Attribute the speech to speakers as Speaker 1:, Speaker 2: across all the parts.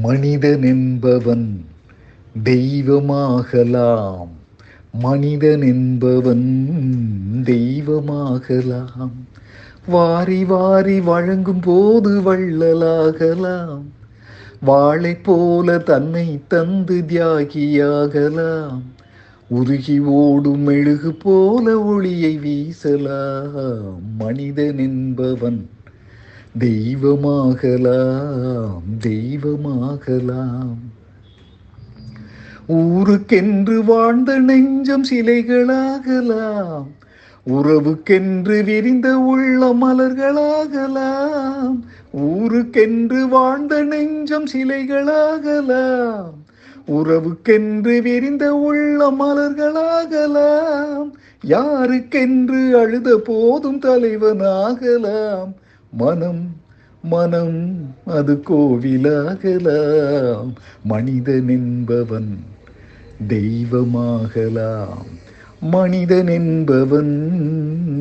Speaker 1: மனிதன் என்பவன் தெய்வமாகலாம். மனிதன் என்பவன் தெய்வமாகலாம். வாரி வாரி வழங்கும் போது வள்ளலாகலாம். வாளை போல தன்னை தந்து தியாகியாகலாம். உருகி ஓடும் மெழுகு போல ஒளியை வீசலாம். மனிதன் என்பவன் தெய்வமாகலாம் தெய்வமாகலாம். ஊருக்கென்று வாழ்ந்த நெஞ்சம் சிலைகளாகலாம் உறவுக்கென்று விரிந்த உள்ள மலர்களாகலாம் ஊருக்கென்று வாழ்ந்த நெஞ்சம் சிலைகளாகலாம் உறவுக்கென்று விரிந்த உள்ள மலர்களாகலாம் யாருக்கென்று அழுத போதும் தலைவனாகலாம் மனம் மனம் அது கோவிலாகலாம். மனிதன் என்பவன் தெய்வமாகலாம். மனிதன் என்பவன்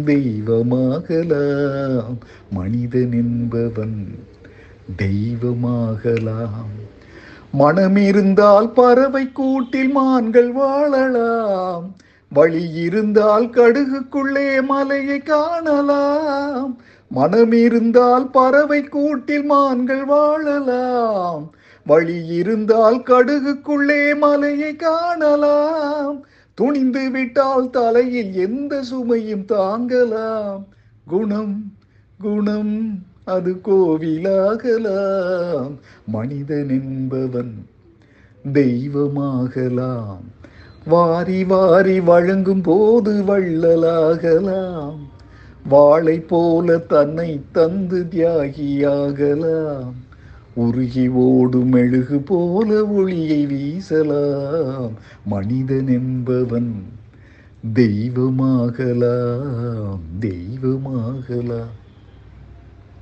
Speaker 1: தெய்வமாகலாம். மனிதன் என்பவன் தெய்வமாகலாம். மனம் இருந்தால் பறவை கூட்டில் மான்கள் வாழலாம். வழி இருந்தால் கடுகுக்குள்ளே மலையை காணலாம். மனம் இருந்தால் பறவை கூட்டில் மான்கள் வாழலாம். வழி இருந்தால் கடுகுக்குள்ளே மலையை காணலாம். துணிந்து விட்டால் தலையில் எந்த சுமையும் தாங்கலாம். குணம் குணம் அது கோவிலாகலாம். மனிதன் என்பவன் தெய்வமாகலாம். வாரி வாரி வழங்கும் போது வள்ளலாகலாம். வாளை போல தன்னை தந்து தியாகியாகலாம். உருகி ஓடும் மெழுகு போல ஒளியை வீசலாம். மனிதன் என்பவன் தெய்வமாகலாம். தெய்வமாகலாம்.